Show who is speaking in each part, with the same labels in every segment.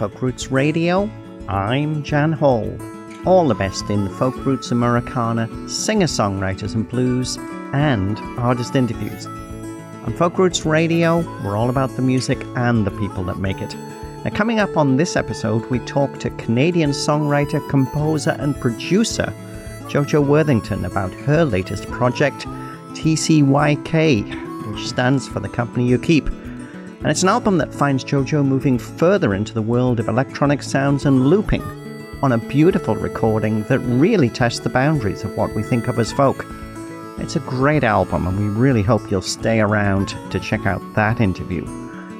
Speaker 1: Folk Roots Radio. I'm Jan Hall. All the best in folk roots Americana, singer songwriters and blues, and artist interviews. On Folk Roots Radio, we're all about the music and the people that make it. Now, coming up on this episode, we talk to Canadian songwriter, composer, and producer Jojo Worthington about her latest project, TCYK, which stands for The Company You Keep. And it's an album that finds JoJo moving further into the world of electronic sounds and looping on a beautiful recording that really tests the boundaries of what we think of as folk. It's a great album, and we really hope you'll stay around to check out that interview.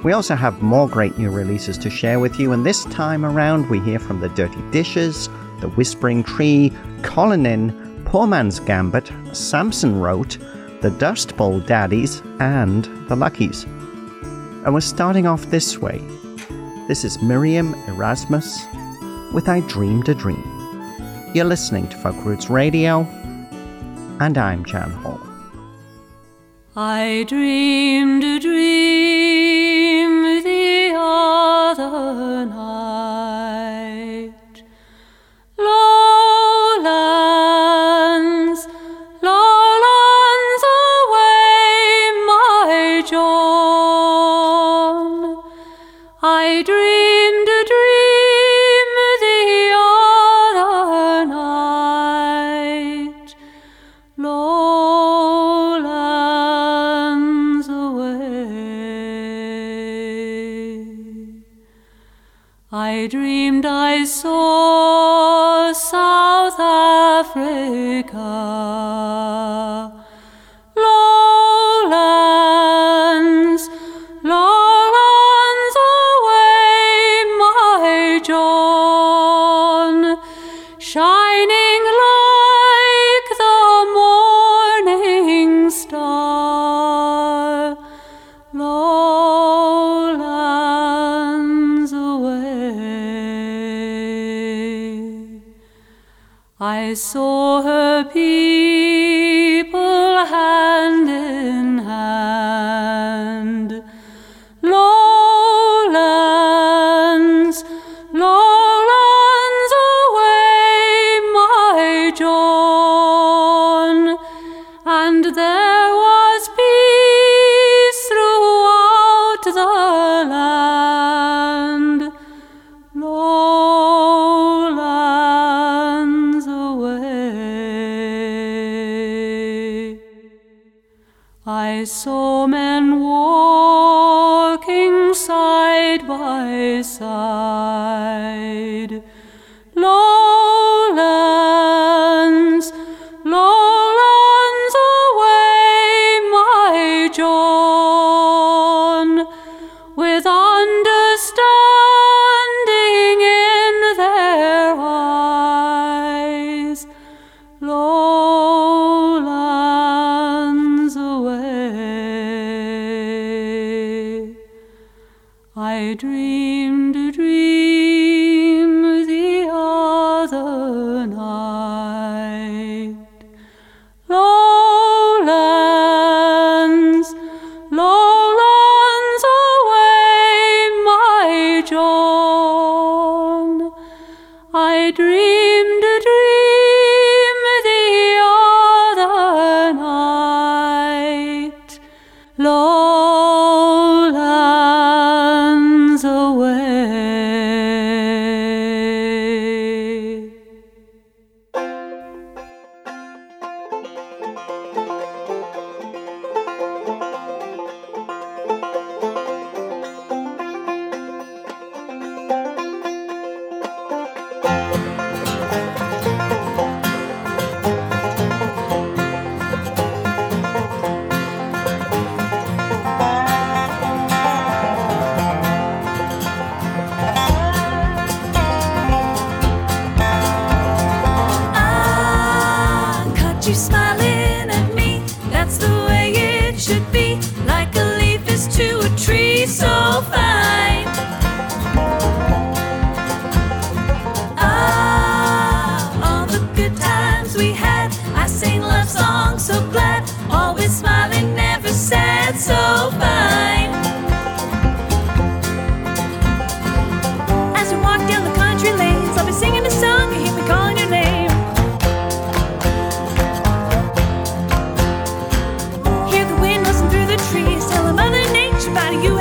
Speaker 1: We also have more great new releases to share with you, and this time around we hear from the Dirty Dishes, The Whispering Tree, Colin In, Poor Man's Gambit, Samson Wrote, The Dust Bowl Daddies, and The Luckies. And we're starting off this way. This is Miriam Erasmus with I Dreamed a Dream. You're listening to Folk Roots Radio, and I'm Jan Hall.
Speaker 2: I dreamed a dream I dreamed a dream about you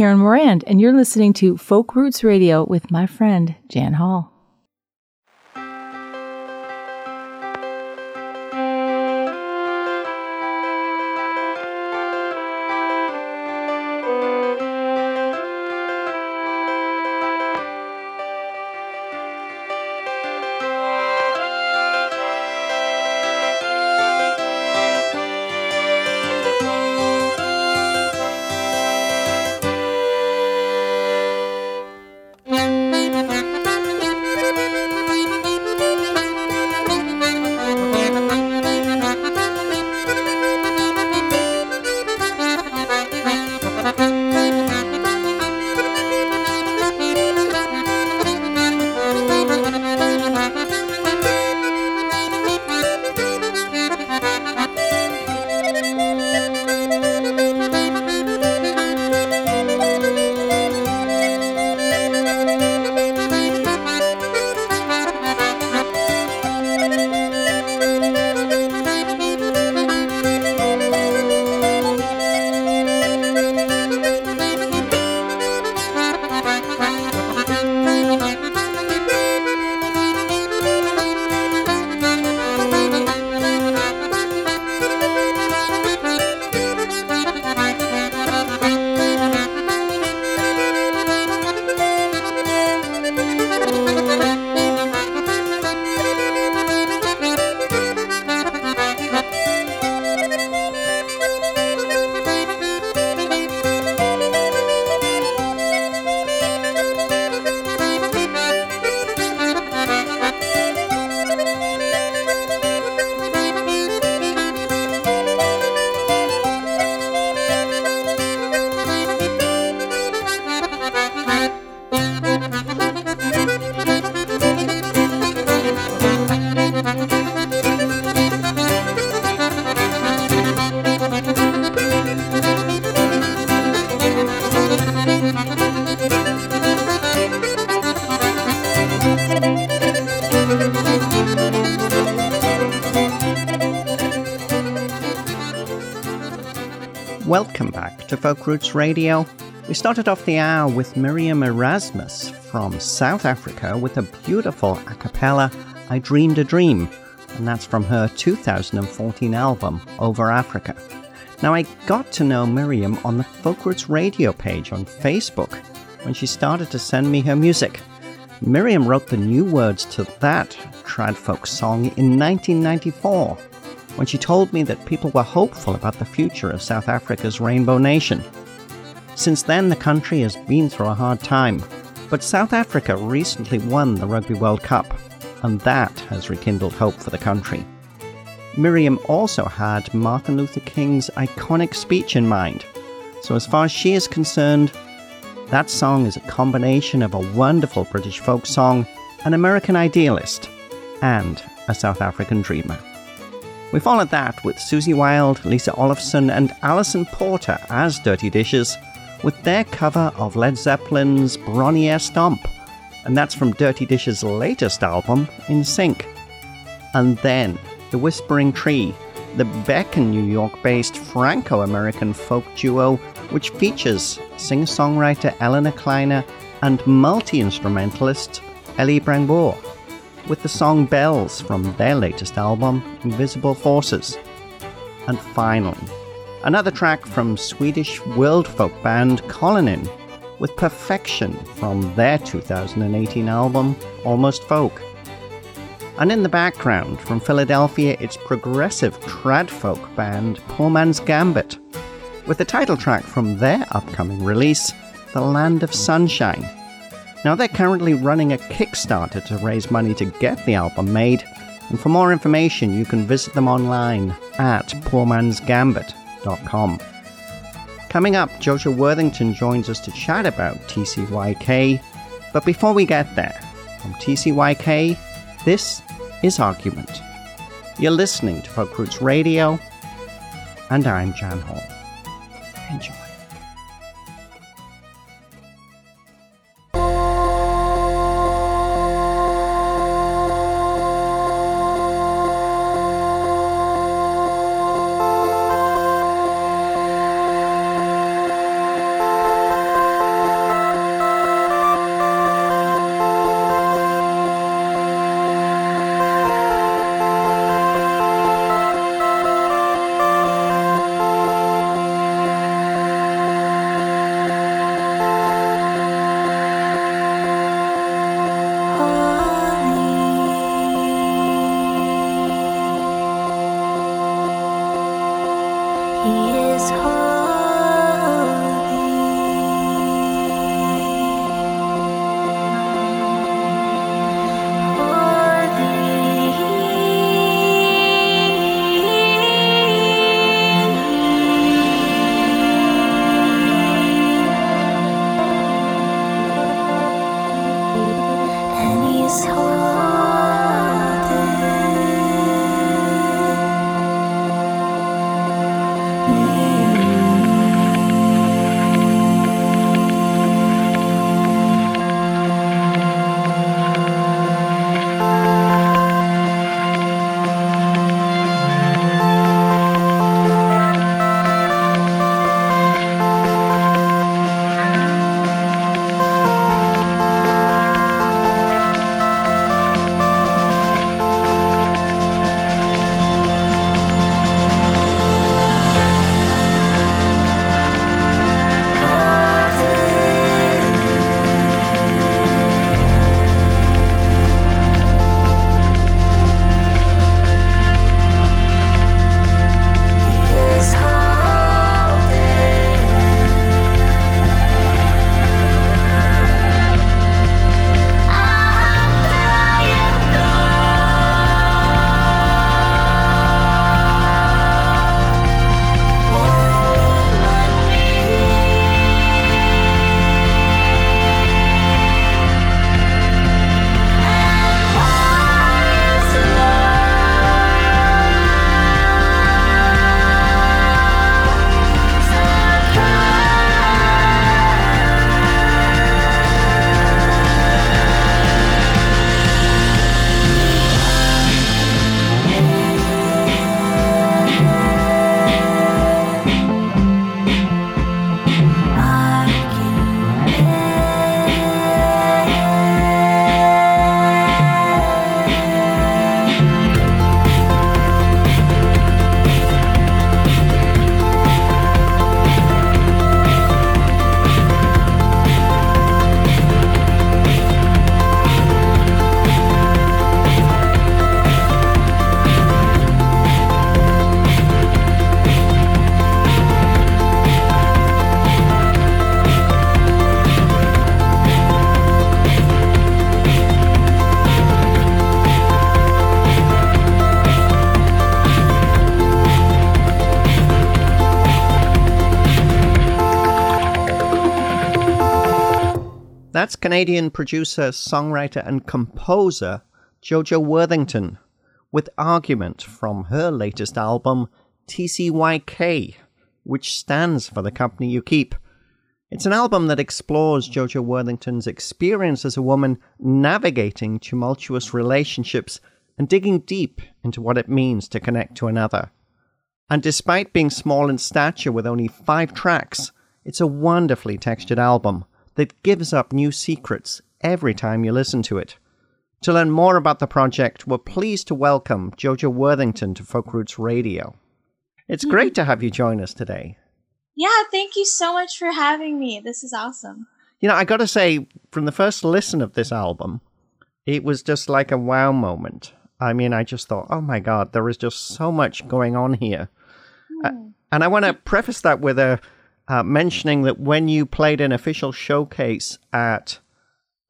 Speaker 3: Karen Morand, and you're listening to Folk Roots Radio with my friend Jan Hall.
Speaker 1: Folk Roots Radio. We started off the hour with Miriam Erasmus from South Africa with a beautiful a cappella, I Dreamed a Dream, and that's from her 2014 album, Over Africa. Now, I got to know Miriam on the Folk Roots Radio page on Facebook when she started to send me her music. Miriam wrote the new words to that trad folk song in 1994 when she told me that people were hopeful about the future of South Africa's Rainbow Nation. Since then, the country has been through a hard time, but South Africa recently won the Rugby World Cup, and that has rekindled hope for the country. Miriam also had Martin Luther King's iconic speech in mind, so as far as she is concerned, that song is a combination of a wonderful British folk song, an American idealist, and a South African dreamer. We followed that with Susie Wild, Lisa Olafson, and Alison Porter as Dirty Dishes with their cover of Led Zeppelin's Bron-Y-Aur Stomp, and that's from Dirty Dishes' latest album, In Sync. And then The Whispering Tree, the Beacon, New York based Franco American folk duo, which features singer songwriter Eleanor Kleiner and multi instrumentalist Ellie Brangbour with the song Bells from their latest album, Invisible Forces. And finally, another track from Swedish world folk band Kolonnin with Perfection from their 2018 album, Almost Folk. And in the background, from Philadelphia, it's progressive trad folk band Poor Man's Gambit, with the title track from their upcoming release, The Land of Sunshine. Now, they're currently running a Kickstarter to raise money to get the album made, and for more information, you can visit them online at poormansgambit.com. Coming up, Jojo Worthington joins us to chat about TCYK, but before we get there, from TCYK, this is Argument. You're listening to Folk Roots Radio, and I'm Jan Hall. Enjoy. Canadian producer, songwriter, and composer Jojo Worthington with Argument from her latest album, TCYK, which stands for The Company You Keep. It's an album that explores Jojo Worthington's experience as a woman navigating tumultuous relationships and digging deep into what it means to connect to another. And despite being small in stature with only five tracks, it's a wonderfully textured album that gives up new secrets every time you listen to it. To learn more about the project, we're pleased to welcome Jojo Worthington to Folk Roots Radio. It's great to have you join us today.
Speaker 4: Yeah, thank you so much for having me. This is awesome.
Speaker 1: You know, I got to say, from the first listen of this album, it was just like a wow moment. I mean, I just thought, oh my God, there is just so much going on here. Uh, and I want to preface that with a uh, mentioning that when you played an official showcase at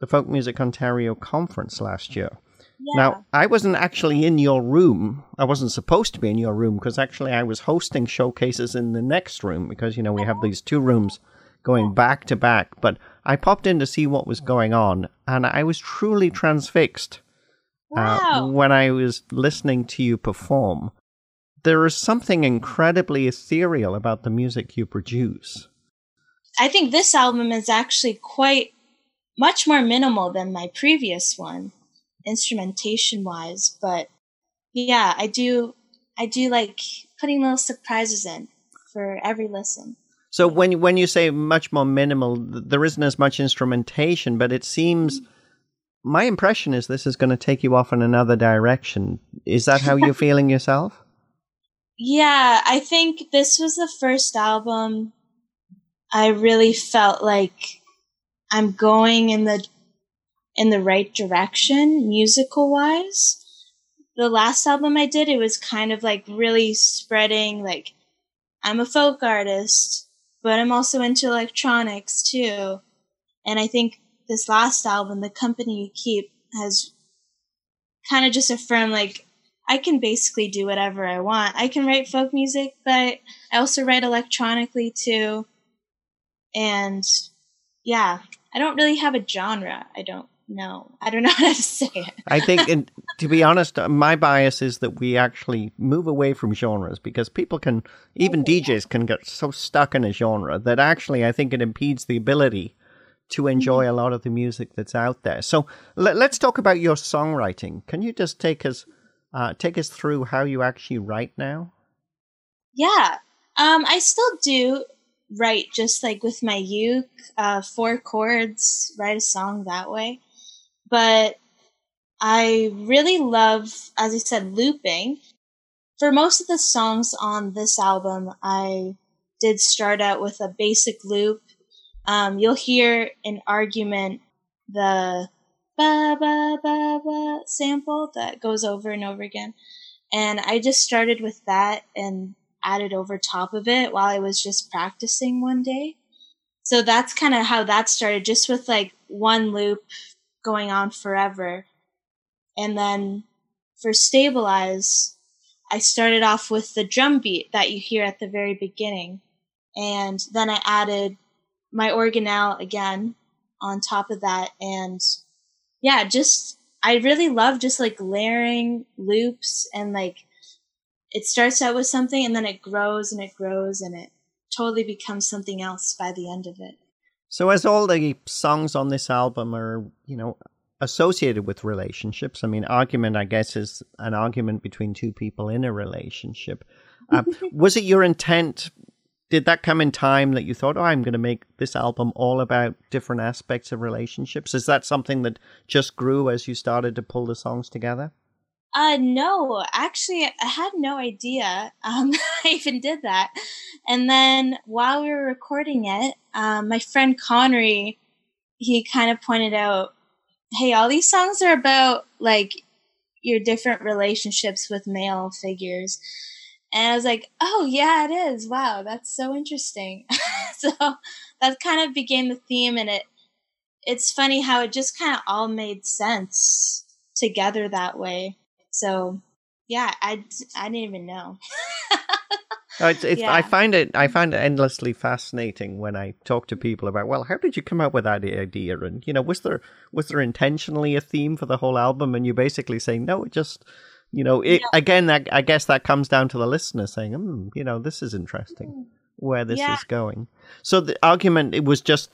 Speaker 1: the Folk Music Ontario conference last year,
Speaker 4: Yeah.
Speaker 1: now, I wasn't actually in your room. I wasn't supposed to be in your room because actually I was hosting showcases in the next room because, you know, we have these two rooms going back to back. But I popped in to see what was going on and I was truly transfixed uh, when I was listening to you perform. There is something incredibly ethereal about the music you produce.
Speaker 4: I think this album is actually quite much more minimal than my previous one, instrumentation wise. But yeah, I do I do like putting little surprises in for every listen.
Speaker 1: So when when you say much more minimal, there isn't as much instrumentation, but it seems mm-hmm. my impression is this is going to take you off in another direction. Is that how you're feeling yourself?
Speaker 4: Yeah, I think this was the first album I really felt like I'm going in the in the right direction musical wise. The last album I did, it was kind of like really spreading like I'm a folk artist, but I'm also into electronics too. And I think this last album, The Company You Keep, has kind of just affirmed like I can basically do whatever I want. I can write folk music, but I also write electronically too. And yeah, I don't really have a genre. I don't know. I don't know how to say it.
Speaker 1: I think, and to be honest, uh, my bias is that we actually move away from genres because people can, even DJs can get so stuck in a genre that actually I think it impedes the ability to enjoy a lot of the music that's out there. So let, let's talk about your songwriting. Can you just take us, uh, take us through how you actually write now?
Speaker 4: Yeah. Um, I still do write just like with my uke, uh, four chords, write a song that way. But I really love, as I said, looping. For most of the songs on this album, I did start out with a basic loop. Um, you'll hear an argument, the ba ba ba ba sample that goes over and over again. And I just started with that and added over top of it while I was just practicing one day. So that's kind of how that started, just with like one loop going on forever. And then for Stabilize, I started off with the drum beat that you hear at the very beginning. And then I added my organelle again on top of that. And yeah, just, I really love just like layering loops and like it starts out with something and then it grows and it grows and it totally becomes something else by the end of it.
Speaker 1: So as all the songs on this album are, you know, associated with relationships, I mean, argument, I guess, is an argument between two people in a relationship. Uh, was it your intent? Did that come in time that you thought, oh, I'm going to make this album all about different aspects of relationships? Is that something that just grew as you started to pull the songs together?
Speaker 4: Uh, no, actually, I had no idea. Um, I even did that. And then while we were recording it, um, my friend Connery, he kind of pointed out, hey, all these songs are about like your different relationships with male figures. And I was like, oh, yeah, it is. Wow, that's so interesting. so that kind of became the theme. And it, it's funny how it just kind of all made sense together that way. So yeah, I, I didn't even know.
Speaker 1: No, it's, it's, I find it I find it endlessly fascinating when I talk to people about well how did you come up with that idea and you know was there was there intentionally a theme for the whole album and you basically say no it just you know it again I, I guess that comes down to the listener saying hmm, you know this is interesting where this
Speaker 4: Yeah.
Speaker 1: is going. So the argument it was just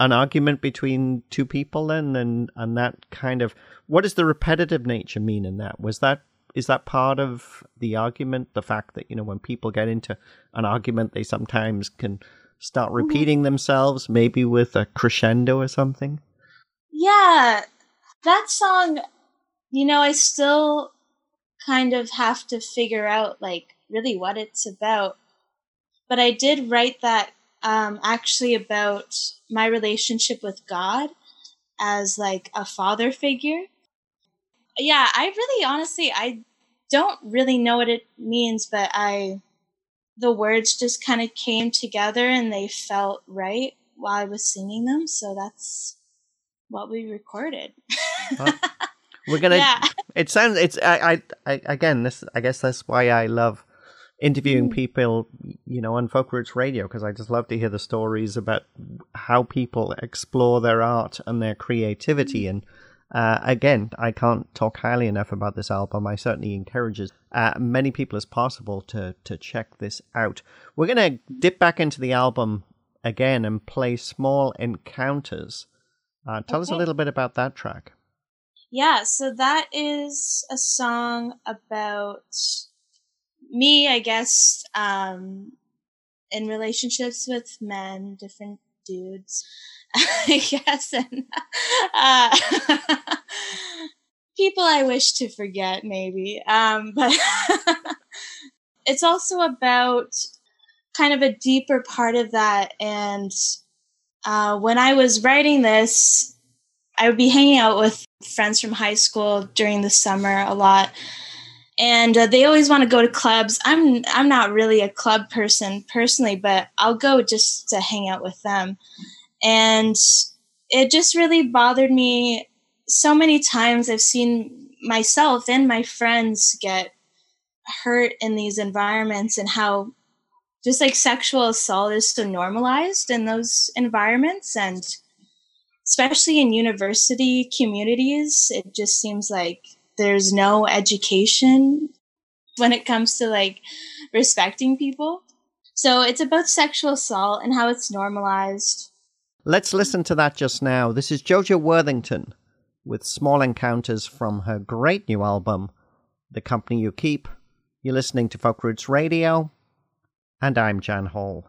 Speaker 1: an argument between two people then and and that kind of what does the repetitive nature mean in that? Was that is that part of the argument? The fact that you know when people get into an argument they sometimes can start repeating themselves maybe with a crescendo or something?
Speaker 4: Yeah, that song, you know, I still kind of have to figure out like really what it's about. But I did write that um, actually about my relationship with God as like a father figure. Yeah, I really honestly I don't really know what it means, but I the words just kind of came together and they felt right while I was singing them, so that's what we recorded.
Speaker 1: we're gonna
Speaker 4: Yeah.
Speaker 1: It sounds it's I, I i again this i guess that's why i love interviewing
Speaker 4: Hmm.
Speaker 1: people you know on folk roots radio because i just love to hear the stories about how people explore their art and their creativity.
Speaker 4: Hmm.
Speaker 1: and uh, again i can't talk highly enough about this album. I certainly encourage uh, many people as possible to to check this out. We're gonna dip back into the album again and play small encounters. Uh, tell us a little bit about that track
Speaker 4: Yeah, so that is a song about me, I guess, um, in relationships with men, different dudes, I guess, and uh, people I wish to forget, maybe. Um, but it's also about kind of a deeper part of that. And uh, when I was writing this, I would be hanging out with friends from high school during the summer a lot. And uh, they always want to go to clubs. I'm i'm not really a club person personally but i'll go just to hang out with them. And it just really bothered me so many times. I've seen myself and my friends get hurt in these environments and how just like sexual assault is so normalized in those environments. And especially in university communities, it just seems like there's no education when it comes to like respecting people. So it's about sexual assault and how it's normalized.
Speaker 1: Let's listen to that just now. This is Jojo Worthington with Small Encounters from her great new album, The Company You Keep. You're listening to Folk Roots Radio, and I'm Jan Hall.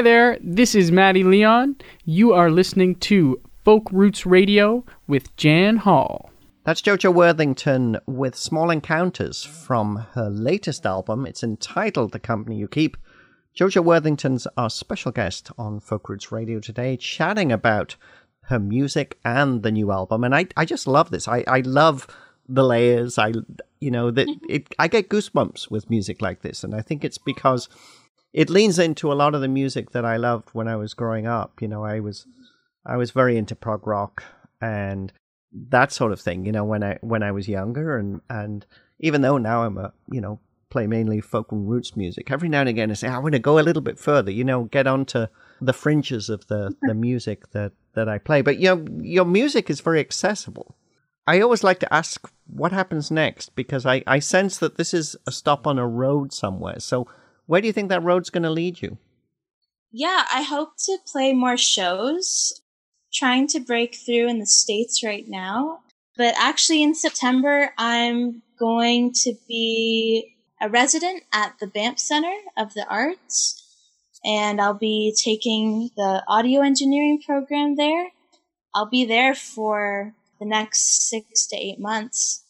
Speaker 5: Hi there, this is Maddie Leon. You are listening to Folk Roots Radio with Jan Hall.
Speaker 1: That's Jojo Worthington with Small Encounters from her latest album. It's entitled The Company You Keep. Jojo Worthington's our special guest on Folk Roots Radio today, chatting about her music and the new album. And I, I just love this. I, I love the layers. I, you know, that it. I get goosebumps with music like this, and I think it's because it leans into a lot of the music that I loved when I was growing up. You know, I was, I was very into prog rock and that sort of thing. You know, when I when I was younger, and and even though now I'm a you know play mainly folk and roots music, every now and again I say I want to go a little bit further. You know, get onto the fringes of the the music that that I play. But you know, your music is very accessible. I always like to ask what happens next because I, I sense that this is a stop on a road somewhere. So where do you think that road's going to lead you?
Speaker 4: Yeah, I hope to play more shows. Trying to break through in the States right now. But actually, in September, I'm going to be a resident at the Banff Center of the Arts. And I'll be taking the audio engineering program there. I'll be there for the next six to eight months,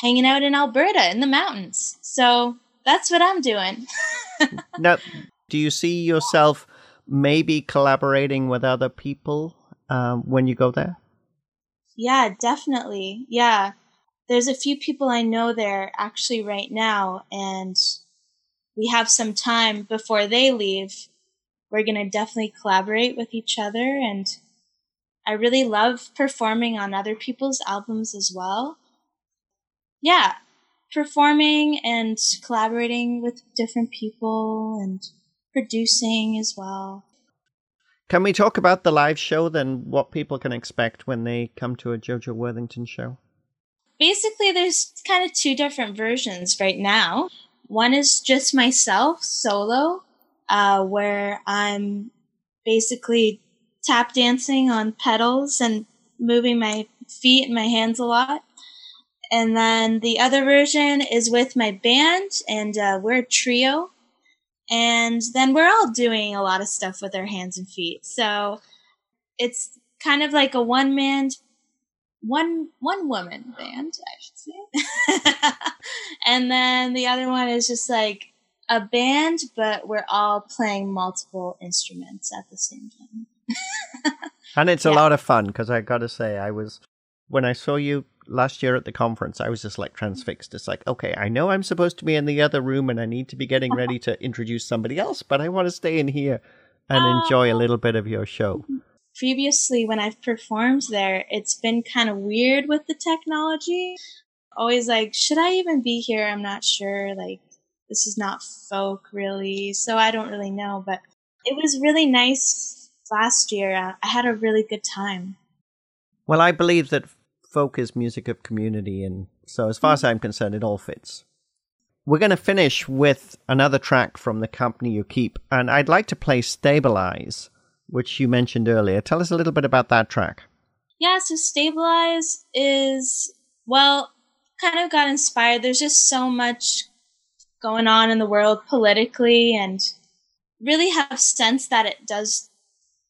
Speaker 4: hanging out in Alberta in the mountains. So that's what I'm doing.
Speaker 1: now, do you see yourself maybe collaborating with other people um, when you go there?
Speaker 4: Yeah, definitely. Yeah. There's a few people I know there actually right now, and we have some time before they leave. We're going to definitely collaborate with each other, and I really love performing on other people's albums as well. Yeah, performing and collaborating with different people and producing as well.
Speaker 1: Can we talk about the live show then? What people can expect when they come to a Jojo Worthington show?
Speaker 4: Basically, there's kind of two different versions right now. One is just myself solo, uh, where I'm basically tap dancing on pedals and moving my feet and my hands a lot. And then the other version is with my band, and uh, we're a trio. And then we're all doing a lot of stuff with our hands and feet. So it's kind of like a one man, one one woman band, I should say. and then the other one is just like a band, but we're all playing multiple instruments at the same time.
Speaker 1: and it's yeah. a lot of fun because I got to say, I was when I saw you last year at the conference, I was just like transfixed. It's like, okay, I know I'm supposed to be in the other room and I need to be getting ready to introduce somebody else, but I want to stay in here and um, enjoy a little bit of your show.
Speaker 4: Previously, when I've performed there, it's been kind of weird with the technology. Always like, should I even be here? I'm not sure. Like, this is not folk really, so I don't really know. But it was really nice last year. I had a really good time.
Speaker 1: Well, I believe that folk is music of community, and so as far as I'm concerned, it all fits. We're going to finish with another track from the company you keep, and I'd like to play Stabilize, which you mentioned earlier. Tell us a little bit about that track.
Speaker 4: Yeah, so Stabilize is, well, kind of got inspired. There's just so much going on in the world politically, and really have sense that it does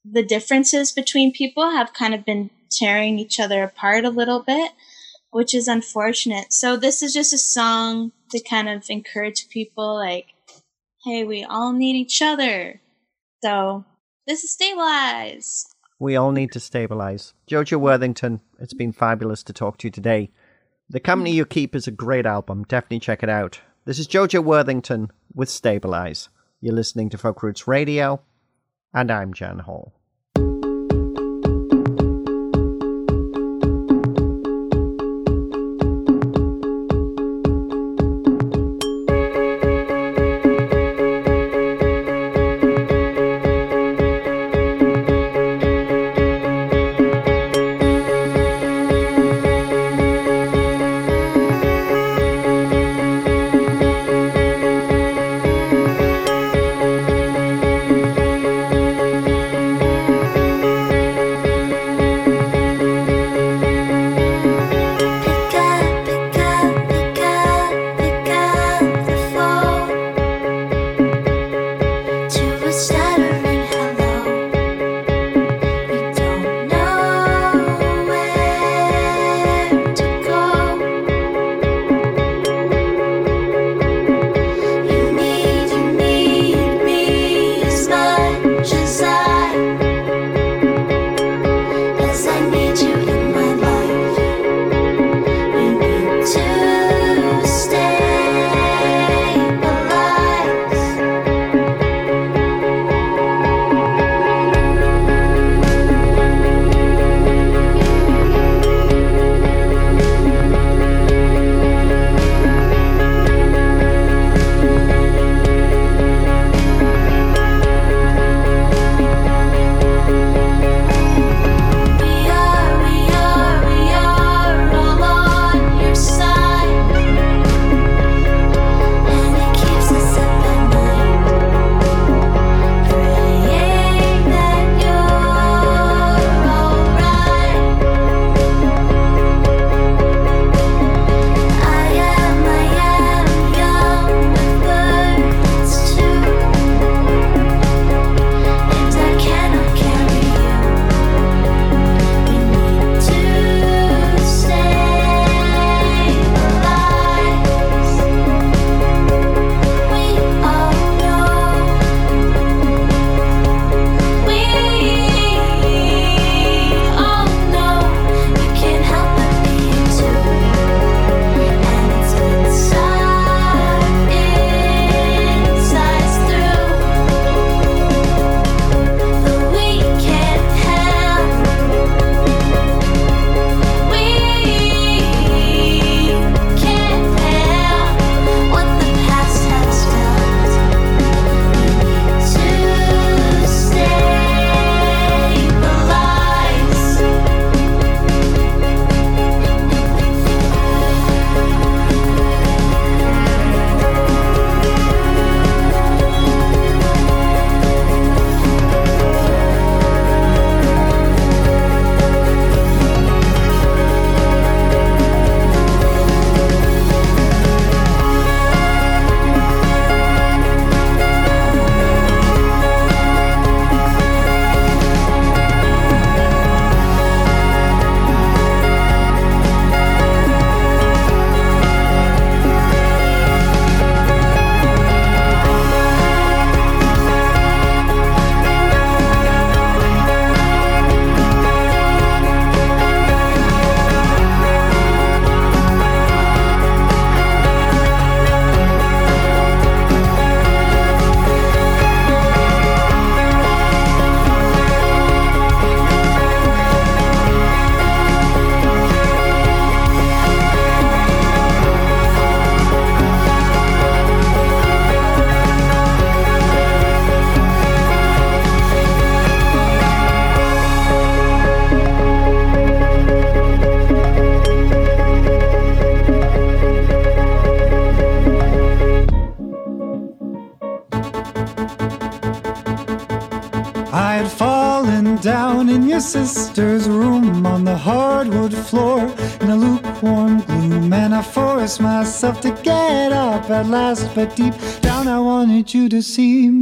Speaker 4: the differences between people have kind of been tearing each other apart a little bit, which is unfortunate. So this is just a song to kind of encourage people like, hey, we all need each other. So this is Stabilize.
Speaker 1: We all need to stabilize. Jojo Worthington, it's been fabulous to talk to you today. The Company You Keep is a great album. Definitely check it out. This is Jojo Worthington with Stabilize. You're listening to Folk Roots Radio, and I'm Jan Hall.
Speaker 6: Last, but deep down I wanted you to see me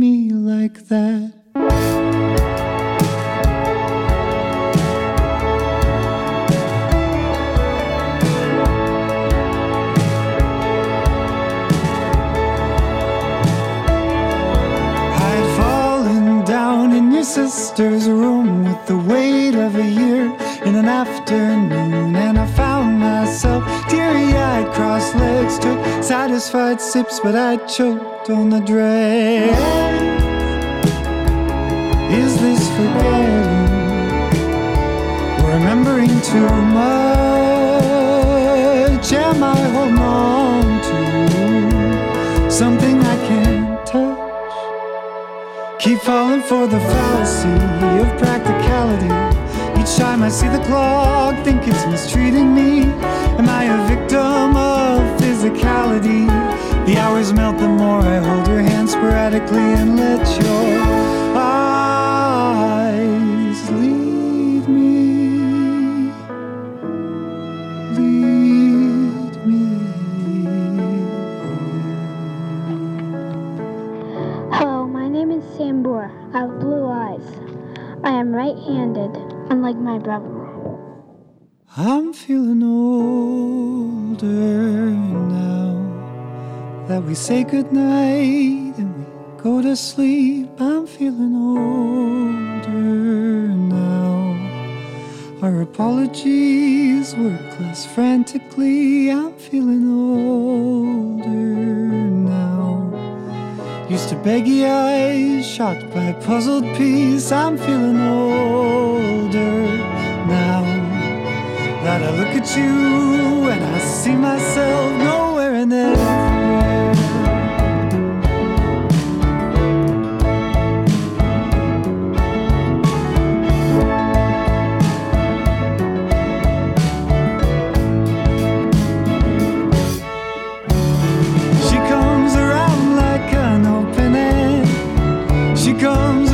Speaker 6: I see the clock, think it's mistreating me. Am I a victim of physicality? The hours melt the more I hold your hand sporadically and let your eyes lead me. Lead me.
Speaker 7: Hello, my name is Sam Boer. I have blue eyes. I am right handed, unlike my brother.
Speaker 6: I'm feeling older now that we say goodnight and we go to sleep. I'm feeling older now. Our apologies work less frantically. I'm feeling older. Used to beggy eyes, shocked by puzzled peace. I'm feeling older now that I look at you and I see myself nowhere in everywhere.
Speaker 8: Comes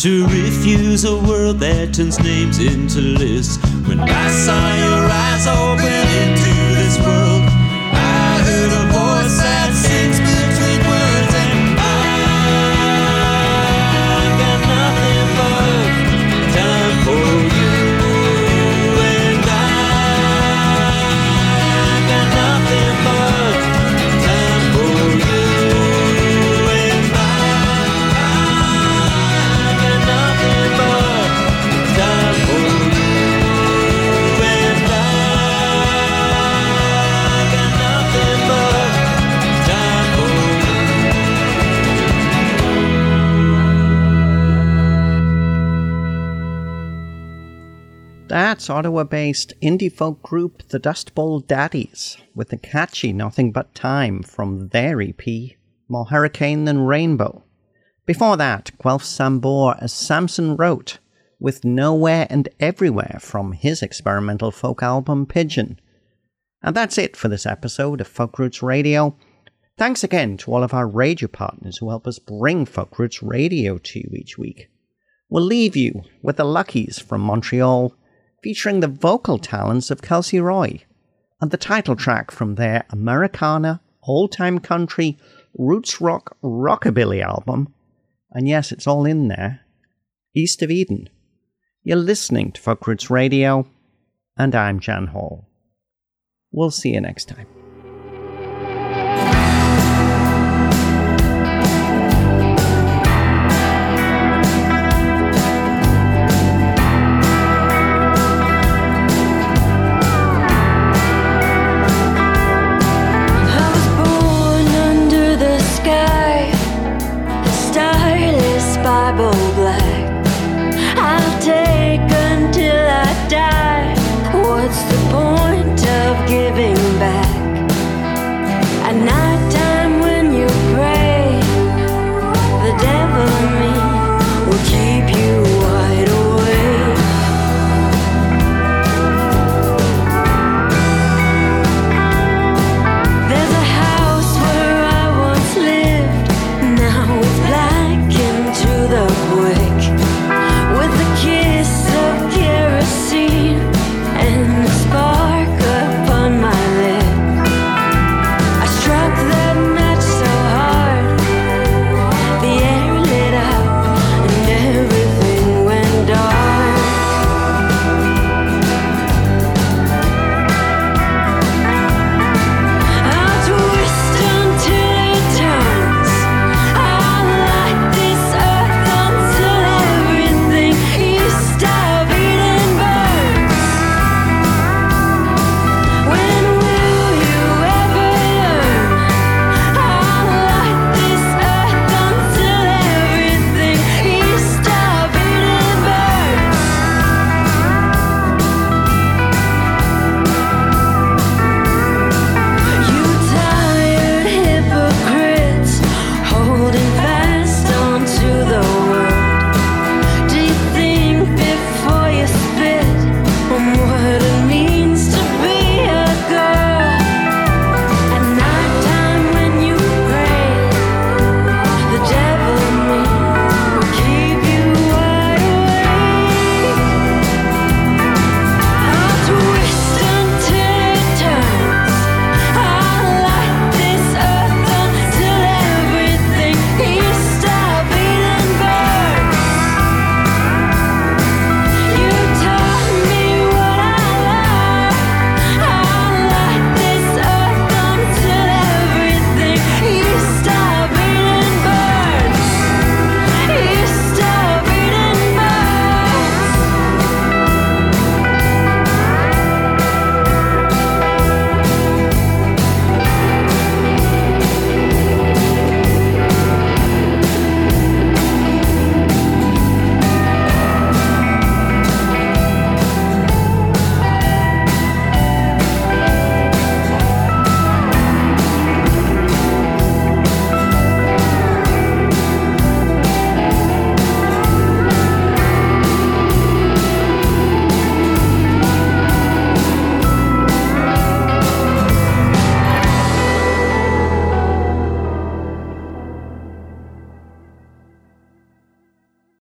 Speaker 8: to refuse a world that turns names into lists. When I saw your eyes open
Speaker 1: That's Ottawa based indie folk group The Dust Bowl Daddies with the catchy Nothing But Time from their EP, More Hurricane Than Rainbow. Before that, Guelph Sam Boer as Samson wrote with Nowhere and Everywhere from his experimental folk album Pigeon. And that's it for this episode of Folk Roots Radio. Thanks again to all of our radio partners who help us bring Folk Roots Radio to you each week. We'll leave you with the Luckies from Montreal, featuring the vocal talents of Kelsey Roy, and the title track from their Americana, old time country, roots rock rockabilly album. And yes, it's all in there East of Eden. You're listening to Folk Roots Radio, and I'm Jan Hall. We'll see you next time.